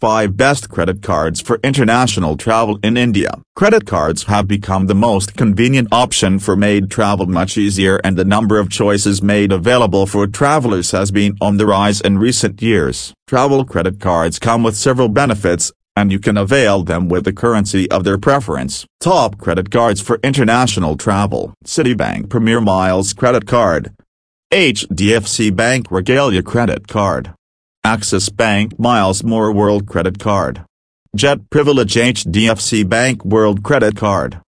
5 Best Credit Cards for International Travel in India Credit cards have become the most convenient option for made travel much easier and the number of choices made available for travelers has been on the rise in recent years. Travel credit cards come with several benefits, and you can avail them with the currency of their preference. Top credit cards for international travel Citibank Premier Miles Credit Card HDFC Bank Regalia Credit Card Axis Bank Miles More World Credit Card. Jet Privilege HDFC Bank World Credit Card.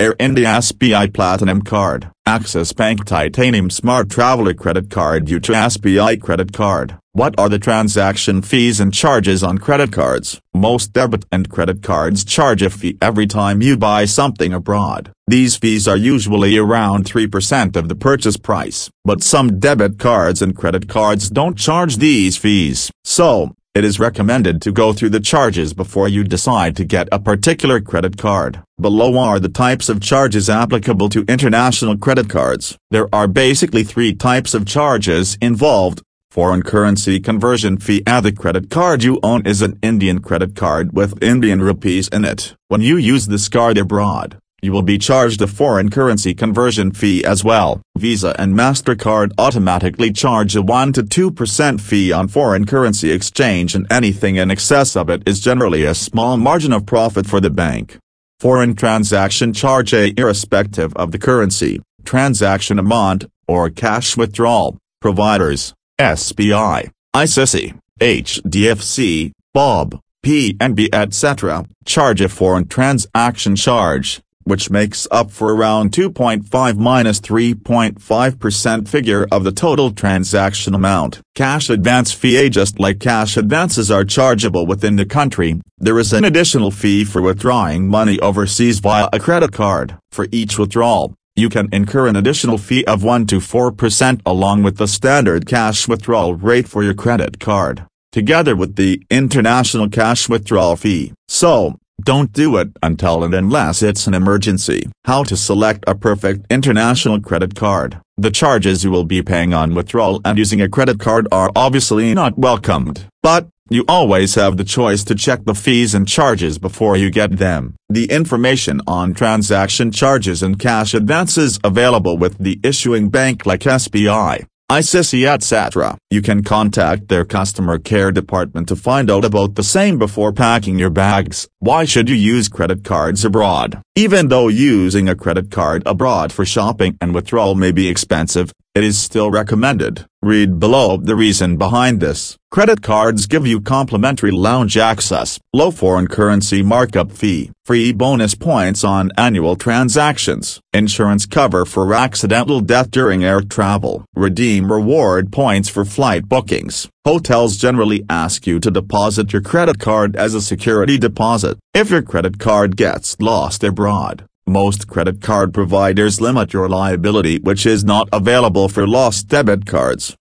Air India SBI Platinum Card. Axis Bank Titanium Smart Traveler Credit Card Yatra SBI Credit Card. What are the transaction fees and charges on credit cards? Most debit and credit cards charge a fee every time you buy something abroad. These fees are usually around 3% of the purchase price, but some debit cards and credit cards don't charge these fees. So, it is recommended to go through the charges before you decide to get a particular credit card. Below are the types of charges applicable to international credit cards. There are basically three types of charges involved. Foreign currency conversion fee and the credit card you own is an Indian credit card with Indian rupees in it. When you use this card abroad, you will be charged a foreign currency conversion fee as well. Visa and MasterCard automatically charge a 1 to 2% fee on foreign currency exchange and anything in excess of it is generally a small margin of profit for the bank. Foreign transaction charge a irrespective of the currency, transaction amount, or cash withdrawal, providers, SBI, ICICI, HDFC, BOB, PNB etc., charge a foreign transaction charge which makes up for around 2.5 minus 3.5% figure of the total transaction amount. Cash advance fee Just like cash advances are chargeable within the country, there is an additional fee for withdrawing money overseas via a credit card. For each withdrawal, you can incur an additional fee of 1 to 4% along with the standard cash withdrawal rate for your credit card, together with the international cash withdrawal fee. So, don't do it until and unless it's an emergency. How to select a perfect international credit card. The charges you will be paying on withdrawal and using a credit card are obviously not welcomed. But, you always have the choice to check the fees and charges before you get them. The information on transaction charges and cash advances available with the issuing bank like SBI. ICICI etc. You can contact their customer care department to find out about the same before packing your bags. Why should you use credit cards abroad? Even though using a credit card abroad for shopping and withdrawal may be expensive, it is still recommended. Read below the reason behind this. Credit cards give you complimentary lounge access, low foreign currency markup fee, free bonus points on annual transactions, insurance cover for accidental death during air travel, redeem reward points for flight bookings. Hotels generally ask you to deposit your credit card as a security deposit. If your credit card gets lost abroad, most credit card providers limit your liability which is not available for lost debit cards.